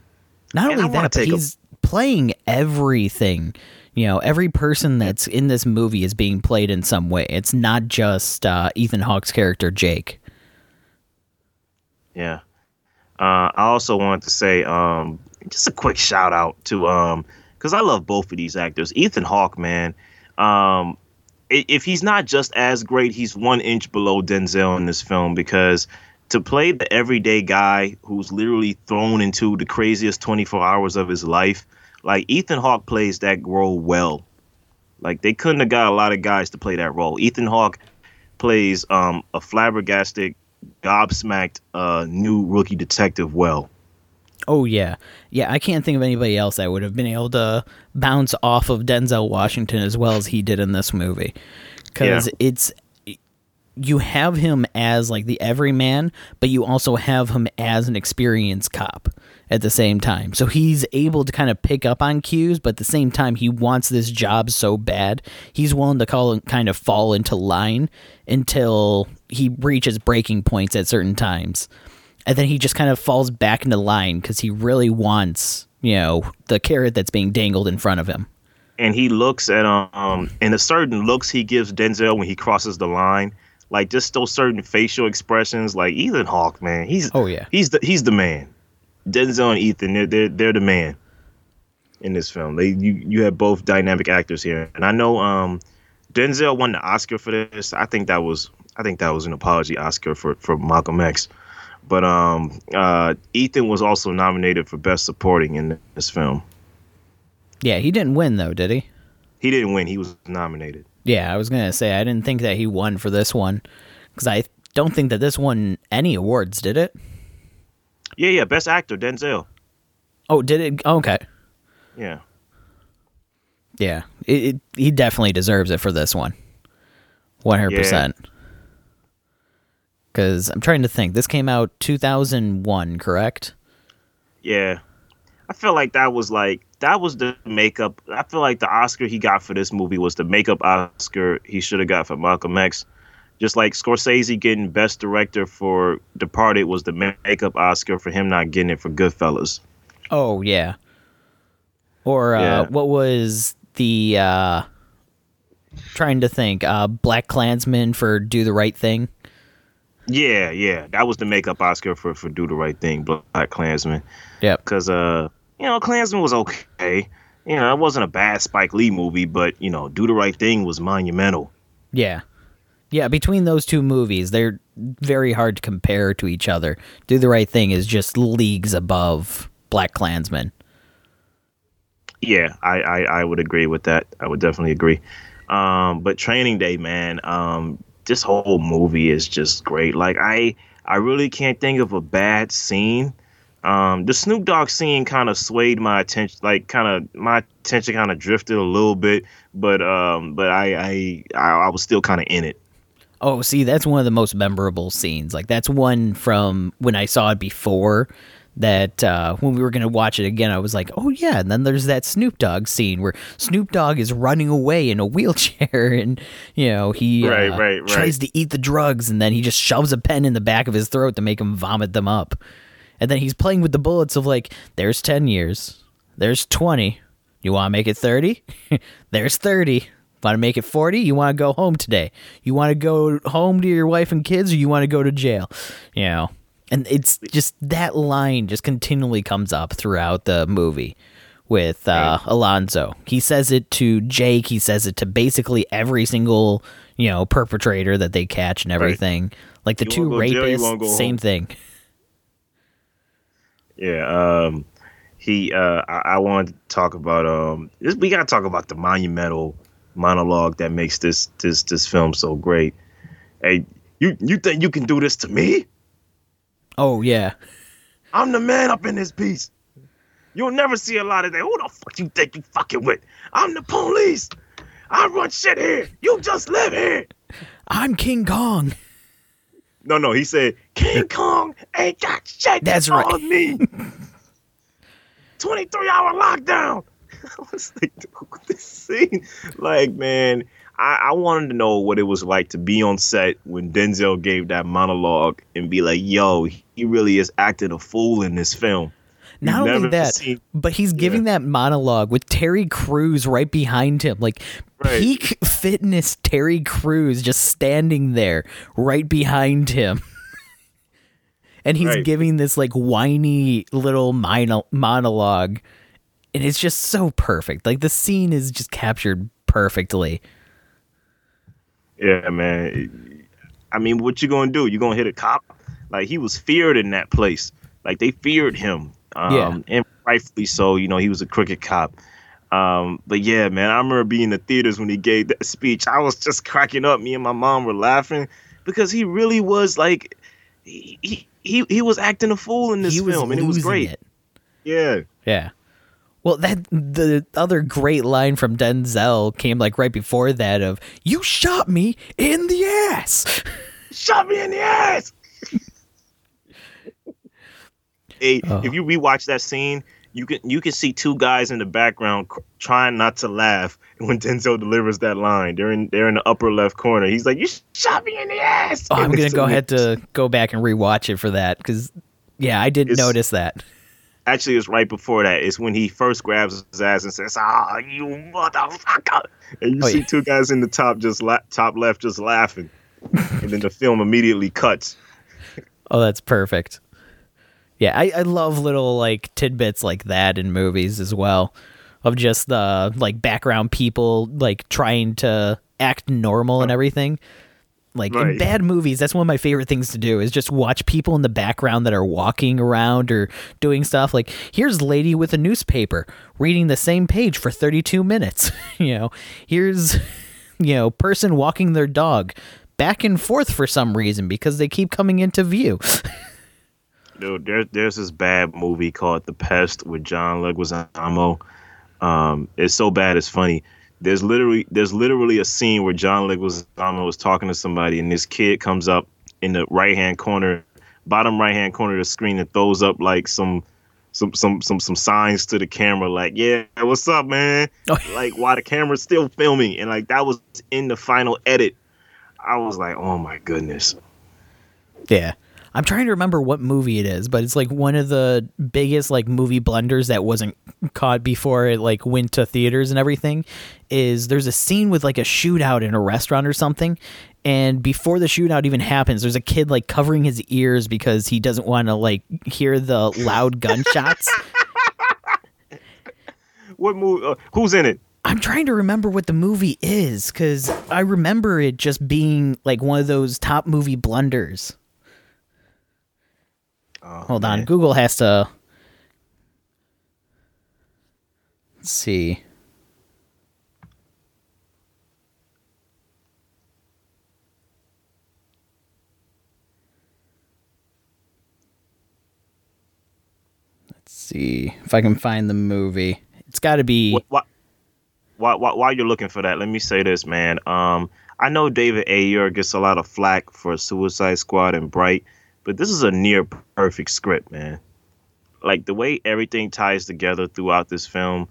not And I only wanna that, but take a- he's playing everything. You know, every person that's in this movie is being played in some way. It's not just uh, Ethan Hawke's character Jake. Yeah. Uh, I also wanted to say um, just a quick shout out to um because I love both of these actors. Ethan Hawke, man. Um, if he's not just as great, he's one inch below Denzel in this film because to play the everyday guy who's literally thrown into the craziest 24 hours of his life, like Ethan Hawke plays that role well. Like they couldn't have got a lot of guys to play that role. Ethan Hawke plays um, a flabbergasted gobsmacked uh, new rookie detective well. Oh yeah, yeah. I can't think of anybody else that would have been able to bounce off of Denzel Washington as well as he did in this movie, because Yeah. it's you have him as like the everyman, but you also have him as an experienced cop at the same time. So he's able to kind of pick up on cues, but at the same time, he wants this job so bad, he's willing to call kind of fall into line until he reaches breaking points at certain times. And then he just kind of falls back into line because he really wants, you know, the carrot that's being dangled in front of him. And he looks at um and the certain looks he gives Denzel when he crosses the line, like just those certain facial expressions, like Ethan Hawke, man, he's Oh, yeah. he's the he's the man. Denzel and Ethan, they're they're, they're the man in this film. They you you have both dynamic actors here, and I know um Denzel won the Oscar for this. I think that was I think that was an apology Oscar for for Malcolm X. But um, uh, Ethan was also nominated for Best Supporting in this film. Yeah, he didn't win though, did he? He didn't win. He was nominated. Yeah, I was gonna say I didn't think that he won for this one because I don't think that this won any awards, did it? Yeah, yeah. Best Actor Denzel. Oh, did it? Okay, Yeah. yeah, it, it, he definitely deserves it for this one, one hundred percent. Because I'm trying to think. This came out 2001, correct? Yeah, I feel like that was like that was the makeup. I feel like the Oscar he got for this movie was the makeup Oscar he should have got for Malcolm X. Just like Scorsese getting Best Director for Departed was the makeup Oscar for him not getting it for Goodfellas. Oh yeah. Or uh, Yeah. what was the uh, trying to think? Uh, Black Klansman for Do the Right Thing. Yeah, yeah, that was the makeup Oscar for for Do the Right Thing, Black Klansman. Yeah, Because uh, you know, Klansman was okay. You know, it wasn't a bad Spike Lee movie, but you know, Do the Right Thing was monumental. Yeah. Yeah, between those two movies, they're very hard to compare to each other. Do the Right Thing is just leagues above Black Klansman. Yeah, I, I, I would agree with that. I would definitely agree. Um, but Training Day, man, um, this whole movie is just great. Like I I really can't think of a bad scene. Um, the Snoop Dogg scene kind of swayed my attention, like kind of my attention kind of drifted a little bit, but um, but I I I, I was still kind of in it. Oh, see, that's one of the most memorable scenes. Like that's one from when I saw it before. That uh, when we were gonna watch it again, I was like, "Oh yeah!" And then there's that Snoop Dogg scene where Snoop Dogg is running away in a wheelchair, and you know he Right, uh, right, right. tries to eat the drugs, and then he just shoves a pen in the back of his throat to make him vomit them up. And then he's playing with the bullets of like, "There's ten years, there's twenty. You want to make it thirty? there's thirty. Want to make it 40? You want to go home today. You want to go home to your wife and kids or you want to go to jail? You know. And it's just that line just continually comes up throughout the movie with uh, Alonzo. He says it to Jake, he says it to basically every single, you know, perpetrator that they catch and everything. Like the You two to jail, rapists, same home. thing. Yeah, um, he. Uh, I, I wanted to talk about. Um, this, we gotta talk about the monumental monologue that makes this this this film so great. Hey, you you think you can do this to me? Oh yeah. I'm the man up in this piece. You'll never see a lot of that. Who the fuck you think you fucking with? I'm the police. I run shit here. You just live here. I'm King Kong. No, no, he said King Kong ain't got shit That's right. on me. 23 hour lockdown. I was like, dude, this scene, like, man, I, I wanted to know what it was like to be on set when Denzel gave that monologue and be like, yo, he really is acting a fool in this film. Not only that, seen- but he's giving that monologue with Terry Crews right behind him. Like Right. peak fitness Terry Crews just standing there right behind him. and he's Right. giving this like whiny little mono- monologue. And it's just so perfect. Like the scene is just captured perfectly. Yeah, man. I mean, what you gonna do? You gonna hit a cop? Like he was feared in that place. Like they feared him. Um, Yeah. and rightfully so. You know, he was a crooked cop. Um, but yeah, man, I remember being in the theaters when he gave that speech. I was just cracking up. Me and my mom were laughing because he really was like, he he he, was acting a fool in this film, and it was great. it. Yeah, Yeah. Well, that the other great line from Denzel came like right before that of "You shot me in the ass." shot me in the ass. hey, Oh. if you rewatch that scene, you can you can see two guys in the background cr- trying not to laugh when Denzel delivers that line. They're in they're in the upper left corner. He's like, "You shot me in the ass." Oh, I'm gonna it's go ahead to go back and rewatch it for that because, yeah, I didn't notice that. Actually, it's right before that. It's when he first grabs his ass and says, "Ah, you motherfucker!" And you Oh, see yeah. two guys in the top just la- top left just laughing, and then the film immediately cuts. Oh, that's perfect. Yeah, I, I love little like tidbits like that in movies as well, of just the like background people like trying to act normal and everything. Like in bad movies, that's one of my favorite things to do is just watch people in the background that are walking around or doing stuff. Like here's lady with a newspaper reading the same page for 32 minutes. you know, here's you know, person walking their dog back and forth for some reason because they keep coming into view. Dude, there, there's this bad movie called The Pest with John Leguizamo. Um, it's so bad it's funny. There's literally there's literally a scene where John Leguizamo was talking to somebody, and this kid comes up in the right hand corner, bottom right hand corner of the screen, and throws up like some some some some some signs to the camera like yeah what's up man? Oh. like while the camera's still filming. And like that was in the final edit. I was like oh my goodness. Yeah i'm trying to remember what movie it is but it's like one of the biggest like movie blunders that wasn't caught before it like went to theaters and everything is there's a scene with like a shootout in a restaurant or something and before the shootout even happens there's a kid like covering his ears because he doesn't want to like hear the loud gunshots. What movie uh, who's in it? I'm trying to remember what the movie is because i remember it just being like one of those top movie blunders oh, hold man. on google has to let's see see if I can find the movie. It's got to be. While, while, while, you're looking for that, let me say this, man. Um, I know David Ayer gets a lot of flack for Suicide Squad and Bright, but this is a near perfect script, man. Like the way everything ties together throughout this film.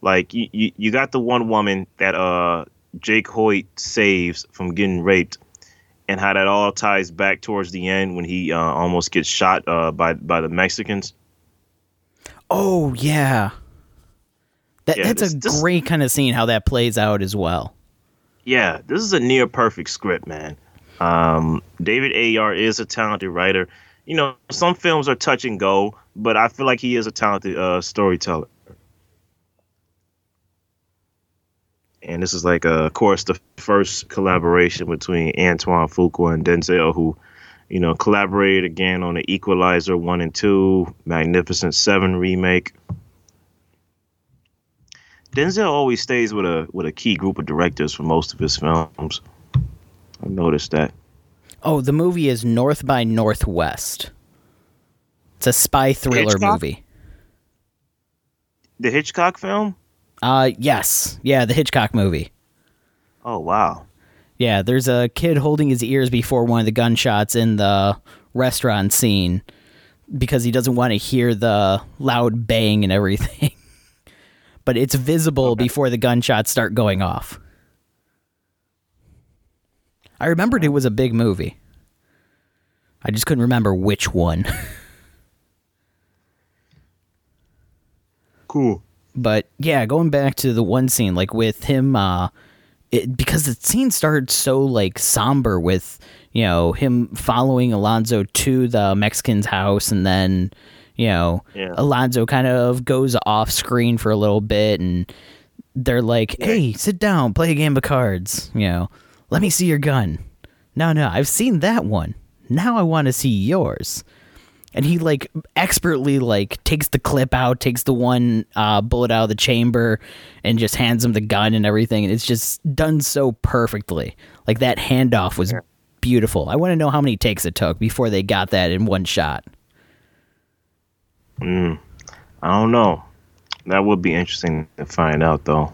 Like you, you, you got the one woman that uh Jake Hoyt saves from getting raped, and how that all ties back towards the end when he uh, almost gets shot uh, by by the Mexicans. Oh yeah. That yeah, that's this, a this, great kind of scene how that plays out as well. Yeah, this is a near perfect script, man. Um, David Ayer is a talented writer. You know, some films are touch and go, but I feel like he is a talented uh, storyteller. And this is like, uh, of course, the first collaboration between Antoine Fuqua and Denzel, who you know, collaborated again on the Equalizer 1 and 2, Magnificent 7 remake. Denzel always stays with a with a key group of directors for most of his films. I've noticed that. Oh, the movie is North by Northwest. It's a spy thriller Hitchcock? movie. The Hitchcock film? Uh yes. Yeah, the Hitchcock movie. Oh wow. Yeah, there's a kid holding his ears before one of the gunshots in the restaurant scene because he doesn't want to hear the loud bang and everything. but it's visible okay. before the gunshots start going off. I remembered it was a big movie. I just couldn't remember which one. cool. But yeah, going back to the one scene, like with him uh, it, because the scene started so like somber with you know him following Alonzo to the Mexican's house and then you know yeah. Alonzo kind of goes off screen for a little bit and they're like hey sit down play a game of cards you know let me see your gun no no I've seen that one now I want to see yours and he like expertly like takes the clip out, takes the one uh, bullet out of the chamber, and just hands him the gun and everything. And it's just done so perfectly. Like that handoff was beautiful. I want to know how many takes it took before they got that in one shot. Mm, I don't know. That would be interesting to find out, though.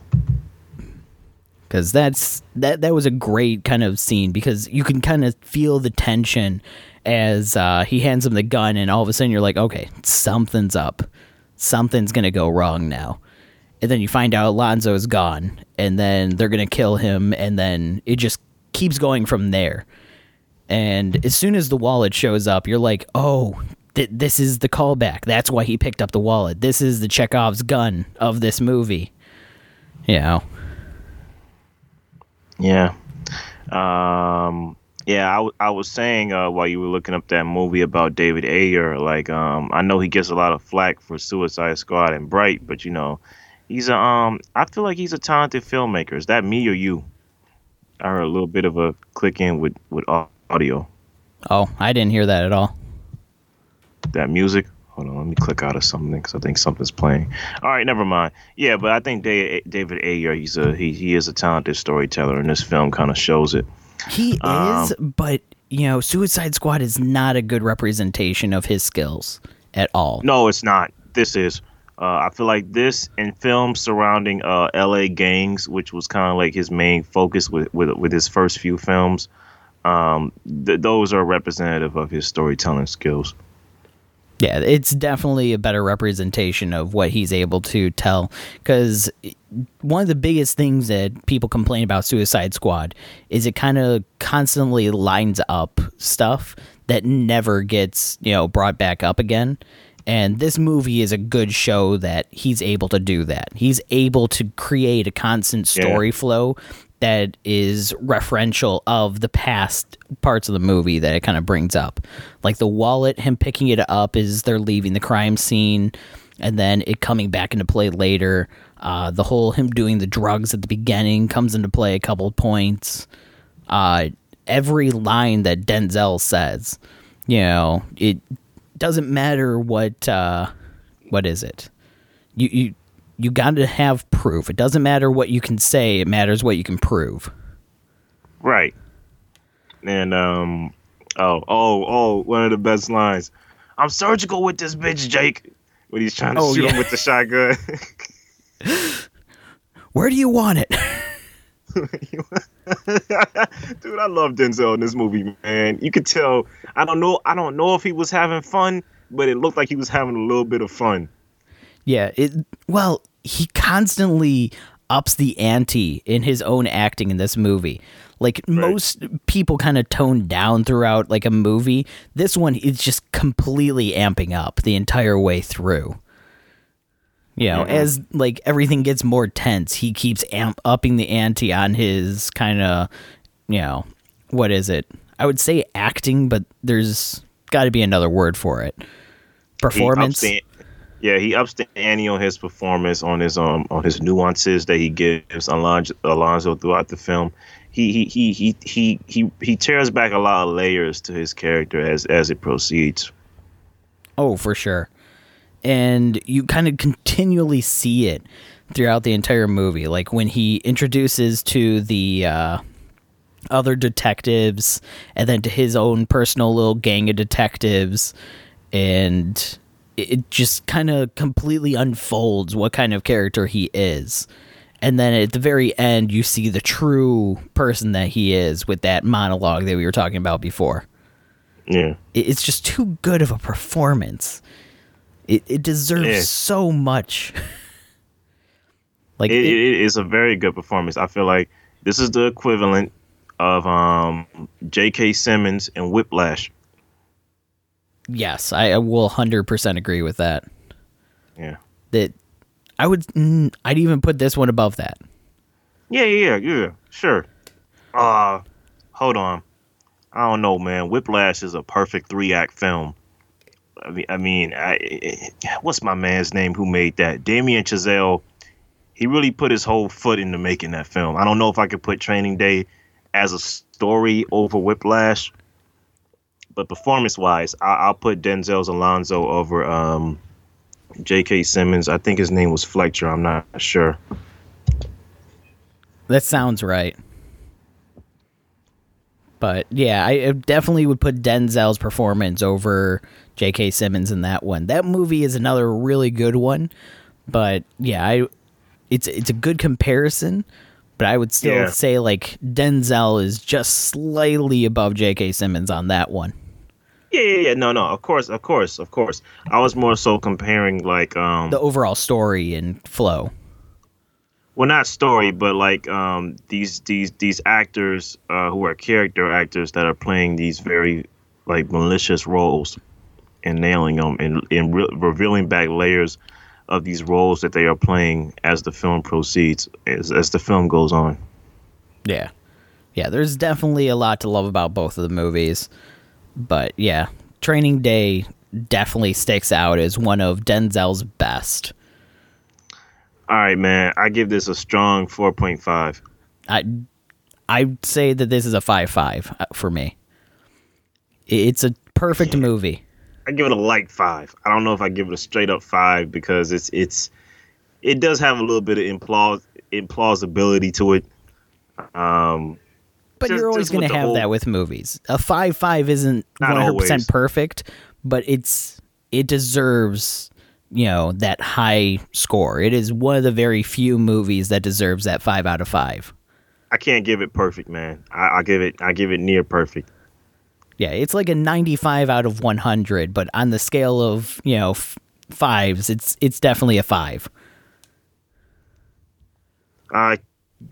Because that's that that was a great kind of scene because you can kind of feel the tension as uh, he hands him the gun, and all of a sudden you're like, okay, something's up. Something's gonna go wrong now. And then you find out lonzo's gone, and then they're gonna kill him, and then it just keeps going from there. And as soon as the wallet shows up, you're like, oh, th- this is the callback. That's why he picked up the wallet. This is the Chekhov's gun of this movie. You know. Yeah. Um, yeah, I, w- I was saying uh, while you were looking up that movie about David Ayer, like um, I know he gets a lot of flack for Suicide Squad and Bright, but you know, he's a um, I feel like he's a talented filmmaker. Is that me or you? I heard a little bit of a click in with with audio. Oh, I didn't hear that at all. That music. Hold on, let me click out of something because I think something's playing. All right, never mind. Yeah, but I think David Ayer, he's a he he is a talented storyteller, and this film kind of shows it. He um, is, but you know, Suicide Squad is not a good representation of his skills at all. No, it's not. This is. Uh, I feel like this and films surrounding uh, L.A. gangs, which was kind of like his main focus with, with with his first few films. um, th- those are representative of his storytelling skills. Yeah, it's definitely a better representation of what he's able to tell. Because one of the biggest things that people complain about Suicide Squad is it kind of constantly lines up stuff that never gets, you know, brought back up again. And this movie is a good show that he's able to do that. He's able to create a constant story yeah. flow that is referential of the past parts of the movie that it kind of brings up. Like the wallet, him picking it up is they're leaving the crime scene, and then it coming back into play later. Uh, the whole him doing the drugs at the beginning comes into play a couple of points. Uh, every line that Denzel says, you know, it doesn't matter what uh, what is it. You you you got to have proof. It doesn't matter what you can say, it matters what you can prove. Right. And um oh, oh, oh, one of the best lines. I'm surgical with this bitch, Jake. When he's trying to oh, shoot yeah. him with the shotgun. Where do you want it? Dude, I love Denzel in this movie, man. You could tell. I don't know. I don't know if he was having fun, but it looked like he was having a little bit of fun. Yeah. It. Well, he constantly ups the ante in his own acting in this movie. Like right. most people kind of tone down throughout like a movie, this one is just completely amping up the entire way through. You know, as like everything gets more tense, he keeps amp upping the ante on his kind of, you know, what is it? I would say acting, but there's got to be another word for it. Performance. He yeah, he ups the ante on his performance, on his um, on his nuances that he gives Alonzo, Alonzo throughout the film. He he he he he he tears back a lot of layers to his character as as it proceeds. Oh, for sure, and you kind of continually see it throughout the entire movie. Like when he introduces to the uh, other detectives, and then to his own personal little gang of detectives, and it just kind of completely unfolds what kind of character he is. And then at the very end, you see the true person that he is with that monologue that we were talking about before. Yeah. It's just too good of a performance. It, it deserves yeah. so much. like it, it, it is a very good performance. I feel like this is the equivalent of um, J.K. Simmons and Whiplash. Yes, I, I will hundred percent agree with that. Yeah. That I would. Mm, I'd even put this one above that. Yeah, yeah, yeah, sure. Uh, hold on. I don't know, man. Whiplash is a perfect three act film. I mean, I mean, I, what's my man's name who made that? Damien Chazelle. He really put his whole foot into making that film. I don't know if I could put Training Day as a story over Whiplash, but performance wise, I, will put Denzel's Alonzo over um, J.K. Simmons. I think his name was Fletcher. I'm not sure. That sounds right. But yeah, I definitely would put Denzel's performance over J.K. Simmons in that one. That movie is another really good one. But yeah, I it's it's a good comparison. But I would still yeah. say like Denzel is just slightly above J.K. Simmons on that one. Yeah, yeah, yeah. No, no. Of course, of course, of course. I was more so comparing like um the overall story and flow. Well, not story, but like um these these these actors uh, who are character actors that are playing these very like malicious roles and nailing them and and re- revealing back layers of these roles that they are playing as the film proceeds as as the film goes on. Yeah. Yeah, there's definitely a lot to love about both of the movies. But yeah, Training Day definitely sticks out as one of Denzel's best. All right, man. I give this a strong 4.5. I I'd say that this is a 5-5 for me. It's a perfect movie. I give it a light 5. I don't know if I give it a straight up 5 because it's it's it does have a little bit of implaus implausibility to it. Um but just, you're always going to have that with movies. A five five isn't one hundred percent perfect, but it's it deserves you know that high score. It is one of the very few movies that deserves that five out of five. I can't give it perfect, man. I, I give it I give it near perfect. Yeah, it's like a 95 out of 100, but on the scale of, you know, f- fives, it's it's definitely a 5. I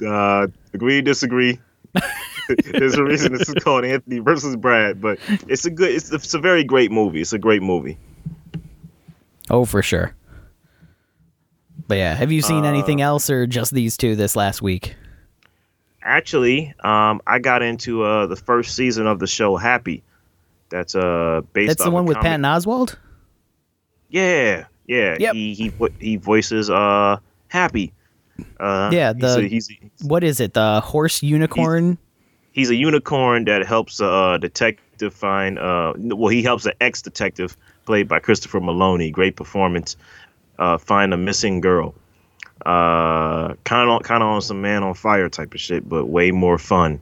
uh, agree, disagree. There's a reason this is called Anthony versus Brad, but it's a good, it's, it's a very great movie. It's a great movie. Oh, for sure. But yeah, have you seen anything else or just these two this last week? Actually, um, I got into uh, the first season of the show Happy. That's uh based. That's the one with Patton Oswalt? Yeah, yeah. Yep. He he he voices uh Happy. Uh, Yeah, he's the- a, he's a, What is it? The horse unicorn? He's a unicorn that helps a uh, detective find. Uh, well, he helps an ex detective played by Christopher Meloni. Great performance. Uh, find a missing girl. Uh, kind of kind of on some Man on Fire type of shit, but way more fun.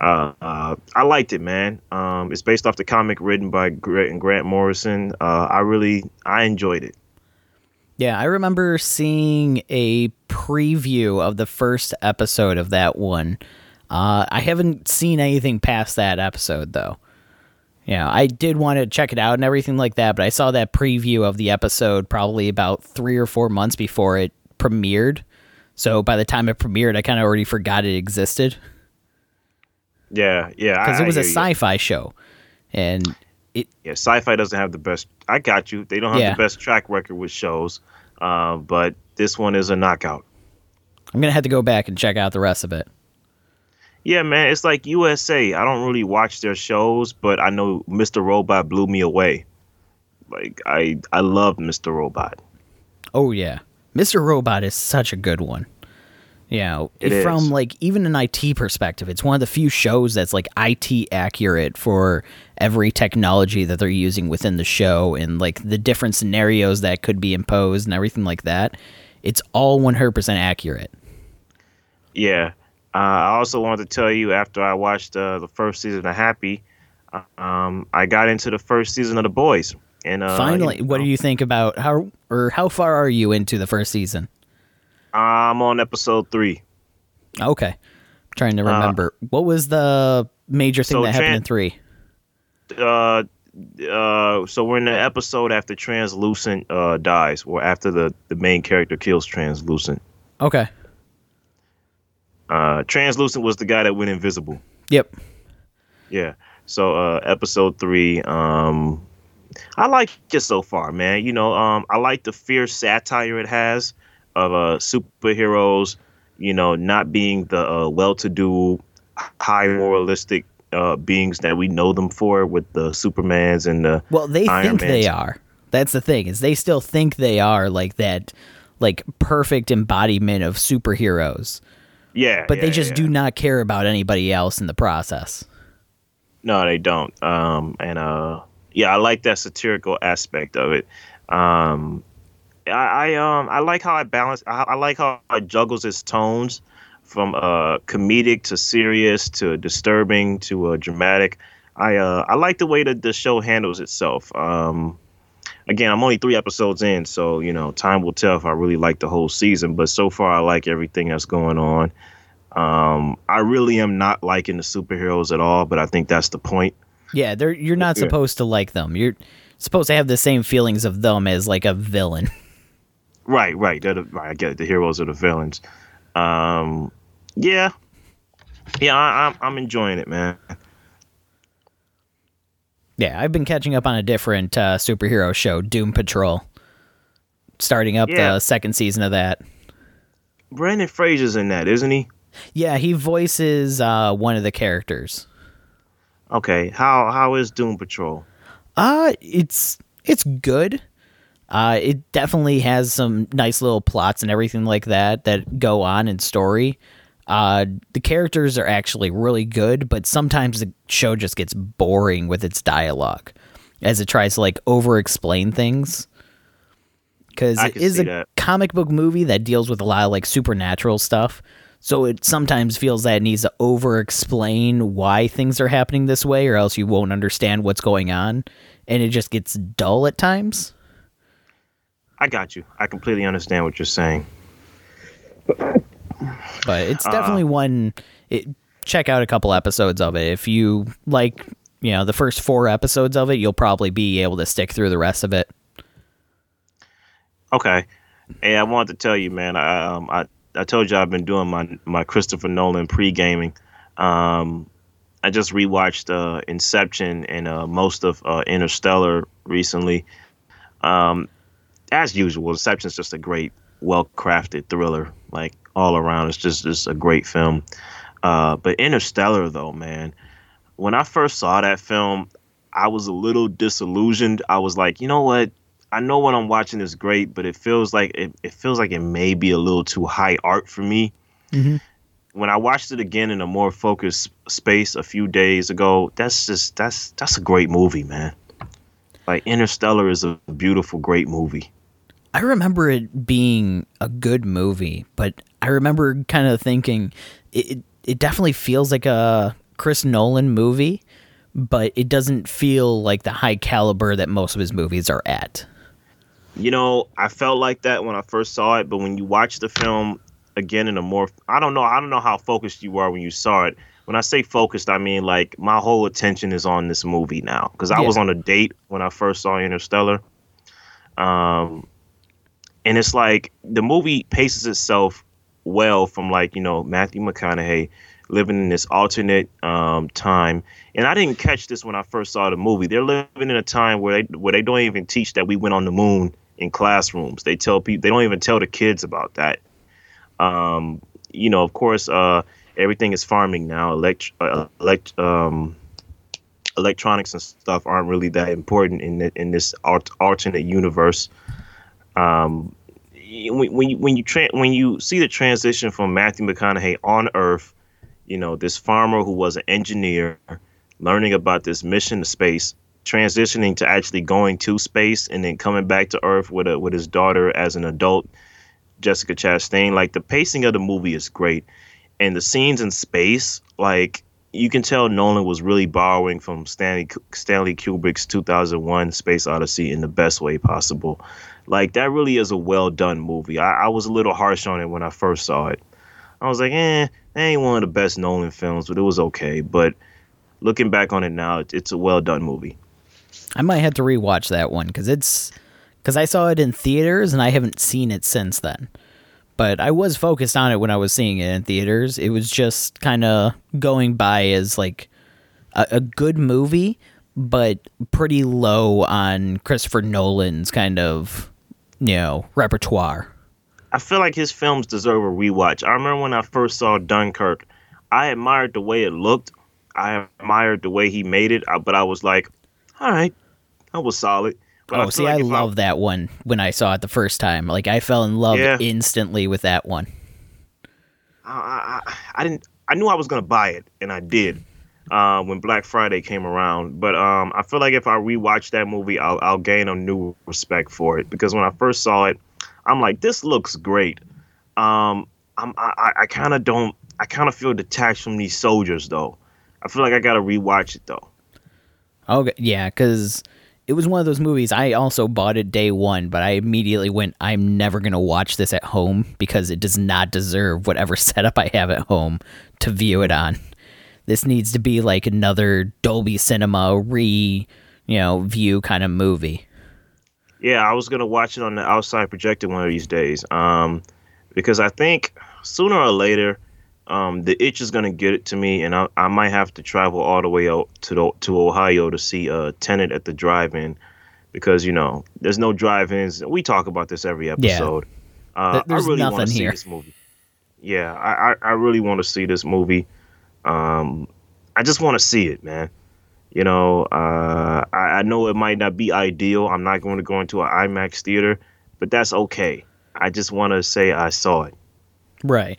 Uh, uh, I liked it, man. Um, it's based off the comic written by Grant, Grant Morrison. Uh, I really I enjoyed it. Yeah, I remember seeing a preview of the first episode of that one. Uh, I haven't seen anything past that episode though. Yeah, I did want to check it out and everything like that, but I saw that preview of the episode probably about three or four months before it premiered. So by the time it premiered, I kind of already forgot it existed Yeah, yeah. because it was a you. sci-fi show, and it yeah, sci-fi doesn't have the best. I got you. They don't have Yeah. the best track record with shows, uh, but this one is a knockout. I'm gonna have to go back and check out the rest of it. Yeah, man, it's like USA. I don't really watch their shows, but I know Mr. Robot blew me away. Like I, I love Mr. Robot. Oh yeah, Mr. Robot is such a good one. You know, It from is. like even an IT perspective, it's one of the few shows that's like IT accurate for every technology that they're using within the show and like the different scenarios that could be imposed and everything like that. It's all 100% accurate. Yeah. Uh, I also wanted to tell you after I watched uh, the first season of Happy, uh, um, I got into the first season of The Boys. And uh, Finally, you what do you think about how or how far are you into the first season? I'm on episode three. Okay. I'm trying to remember. what was the major thing Uh, so that happened Tran- in 3? uh uh so we're in the episode after translucent uh dies or after the the main character kills translucent Okay. Uh translucent was the guy that went invisible. Yep. yeah. So uh episode three um i like it so far man. You know um i like the fierce satire it has of uh superheroes you know not being the uh, well-to-do high moralistic uh beings that we know them for with the supermans and the Well, they Iron think they are. That's the thing is they still think they are like that, like perfect embodiment of superheroes, yeah but they just yeah. do not care about anybody else in the process. No, they don't. Um, and uh, yeah, I like that satirical aspect of it. Um, I, I um I like how I balance. I, I like how it juggles its tones from uh comedic to serious to disturbing to uh, dramatic. I uh I like the way that the show handles itself. Um, again, I'm only three episodes in, so you know time will tell if I really like the whole season. But so far, I like everything that's going on. Um, I really am not liking the superheroes at all, but I think that's the point. Yeah, they're you're not Yeah. supposed to like them. You're supposed to have the same feelings of them as like a villain. Right, right. The, right, I get it. The heroes are the villains. Um, yeah, yeah. I, I'm I'm enjoying it, man. Yeah, I've been catching up on a different uh, superhero show, Doom Patrol. Starting up Yeah. the second season of that. Brendan Fraser's in that, isn't he? Yeah, he voices uh, one of the characters. Okay. How how is Doom Patrol? Uh it's it's good. Uh it definitely has some nice little plots and everything like that that go on in story. Uh the characters are actually really good, but sometimes the show just gets boring with its dialogue as it tries to like over explain things. I it is a that. comic book movie that deals with a lot of like supernatural stuff. So it sometimes feels that it needs to over explain why things are happening this way or else you won't understand what's going on and it just gets dull at times. I got you. I completely understand what you're saying. But it's definitely one. It, check out a couple episodes of it if you like. You know, the first four episodes of it, you'll probably be able to stick through the rest of it. Okay. Hey, I wanted to tell you, man. I um, I, I told you I've been doing my my Christopher Nolan pre gaming. Um, I just rewatched uh, Inception and uh, most of uh, Interstellar recently. Um, as usual, Inception's just a great, well crafted thriller, like all around. It's just just a great film. Uh, but Interstellar, though, man, when I first saw that film, I was a little disillusioned. I was like, you know what? I know what I'm watching is great, but it feels like it, it feels like it may be a little too high art for me. Mm-hmm. When I watched it again in a more focused space a few days ago, that's just that's that's a great movie, man. Like Interstellar is a beautiful, great movie. I remember it being a good movie, but I remember kind of thinking it it definitely feels like a Chris Nolan movie, but it doesn't feel like the high caliber that most of his movies are at. You know, I felt like that when I first saw it, but when you watch the film again in a more I don't know, I don't know how focused you were when you saw it. When I say focused, I mean like my whole attention is on this movie now because I Yeah. was on a date when I first saw Interstellar. Um and it's like the movie paces itself well from like, you know, Matthew McConaughey living in this alternate um, time. And I didn't catch this when I first saw the movie. They're living in a time where they where they don't even teach that we went on the moon in classrooms. They tell people they don't even tell the kids about that. Um, you know, of course, uh, everything is farming now. Elect, uh, elect, um, electronics and stuff aren't really that important in the, in this alt- alternate universe. Um, when when you when you tra- when you see the transition from Matthew McConaughey on Earth, you know this farmer who was an engineer, learning about this mission to space, transitioning to actually going to space and then coming back to Earth with a with his daughter as an adult, Jessica Chastain. Like the pacing of the movie is great, and the scenes in space, like you can tell Nolan was really borrowing from Stanley Stanley Kubrick's 2001 Space Odyssey in the best way possible. Like that really is a well done movie. I, I was a little harsh on it when I first saw it. I was like, eh, that ain't one of the best Nolan films, but it was okay. But looking back on it now, it, it's a well done movie. I might have to rewatch that one because it's because I saw it in theaters and I haven't seen it since then. But I was focused on it when I was seeing it in theaters. It was just kind of going by as like a, a good movie, but pretty low on Christopher Nolan's kind of you know repertoire. I feel like his films deserve a rewatch. I remember when I first saw Dunkirk, I admired the way it looked. I admired the way he made it, uh, but I was like, all right, that was solid. But oh, feel see, like I love that one when I saw it the first time. Like I fell in love Yeah. instantly with that one. I, I, I didn't. I knew I was gonna buy it, and I did uh, when Black Friday came around. But um, I feel like if I rewatch that movie, I'll, I'll gain a new respect for it because when I first saw it, I'm like, this looks great. Um, I'm, I, I- kind of don't. I kind of feel detached from these soldiers, though. I feel like I gotta rewatch it though. Okay, yeah, because it was one of those movies. I also bought it day one, but I immediately went, I'm never going to watch this at home because it does not deserve whatever setup I have at home to view it on. This needs to be like another Dolby Cinema re, you know, view kind of movie. Yeah, I was gonna watch it on the outside projector one of these days. Um, because I think sooner or later, um, the itch is gonna get it to me, and I, I might have to travel all the way out to the, to Ohio to see uh Tenet at the drive-in, because you know there's no drive-ins. We talk about this every episode. Uh, there's I really want nothing to see here. this movie. Yeah, I, I, I really want to see this movie. Um, I just want to see it, man. You know, uh, I, I know it might not be ideal. I'm not going to go into an IMAX theater, but that's okay. I just want to say I saw it. Right.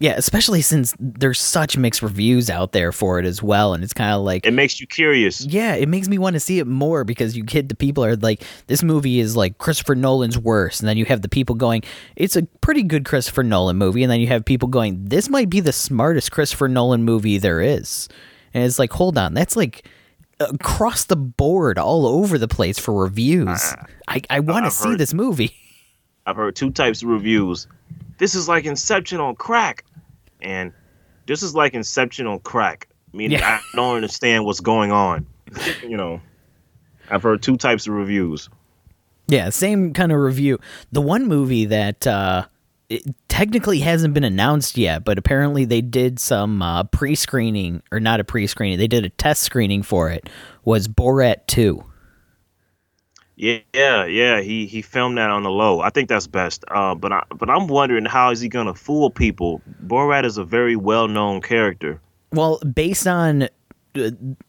Yeah, especially since there's such mixed reviews out there for it as well. And it's kind of like, It makes you curious. Yeah, it makes me want to see it more because you get the people are like, this movie is like Christopher Nolan's worst, and then you have the people going, it's a pretty good Christopher Nolan movie, and then you have people going, this might be the smartest Christopher Nolan movie there is, and it's like, hold on, that's like across the board, all over the place for reviews. Uh-huh. I I want to see heard- this movie. I've heard two types of reviews. this is like Inception on crack, and this is like Inception on crack. Meaning Yeah. I don't understand what's going on. you know, I've heard two types of reviews. Yeah, same kind of review. The one movie that uh, it technically hasn't been announced yet, but apparently they did some uh, pre-screening, or not a pre-screening, they did a test screening for it. Was Borat Two? Yeah, yeah. He he filmed that on the low. I think that's best. Uh, but I but I'm wondering how is he gonna fool people? Borat is a very well known character. Well, based on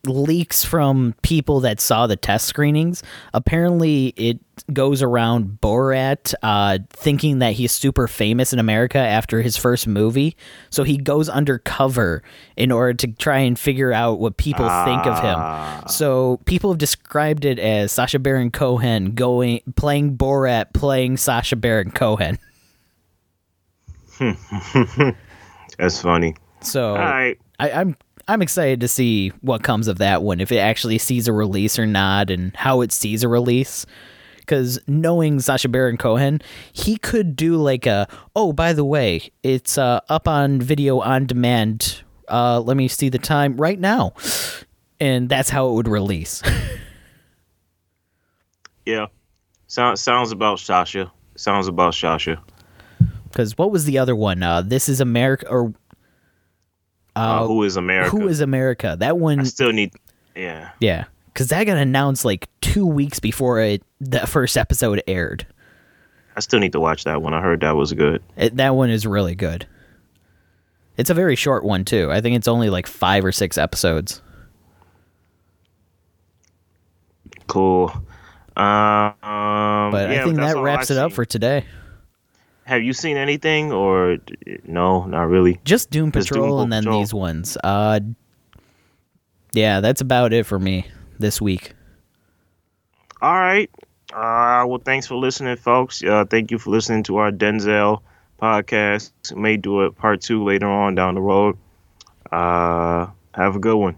leaks from people that saw the test screenings, apparently it goes around Borat uh, thinking that he's super famous in America after his first movie. So he goes undercover in order to try and figure out what people think of him. So people have described it as Sacha Baron Cohen going playing Borat, playing Sacha Baron Cohen. That's funny. So All right. I, I'm I'm excited to see what comes of that one, if it actually sees a release or not, and how it sees a release. Because knowing Sacha Baron Cohen, he could do like a oh by the way, it's uh, up on video on demand. Uh, let me see the time right now, and that's how it would release. Yeah. Sounds sounds about Sacha. Sounds about Sasha. Because what was the other one? Uh, this is America or Uh, who is America? who is America? That one I still need. Yeah. Yeah, because that got announced like two weeks before it the first episode aired. I still need to watch that one. I heard that was good. It, that one is really good. It's a very short one too. I think it's only like five or six episodes. Cool. Uh, um, But yeah, I think that wraps it up for today. Have you seen anything or no? Not really. Just Doom Just Doom Patrol and then Patrol. these ones. Uh, yeah, that's about it for me this week. All right. Uh, well, thanks for listening, folks. Uh, thank you for listening to our Denzel podcast. May do a part two later on down the road. Uh, have a good one.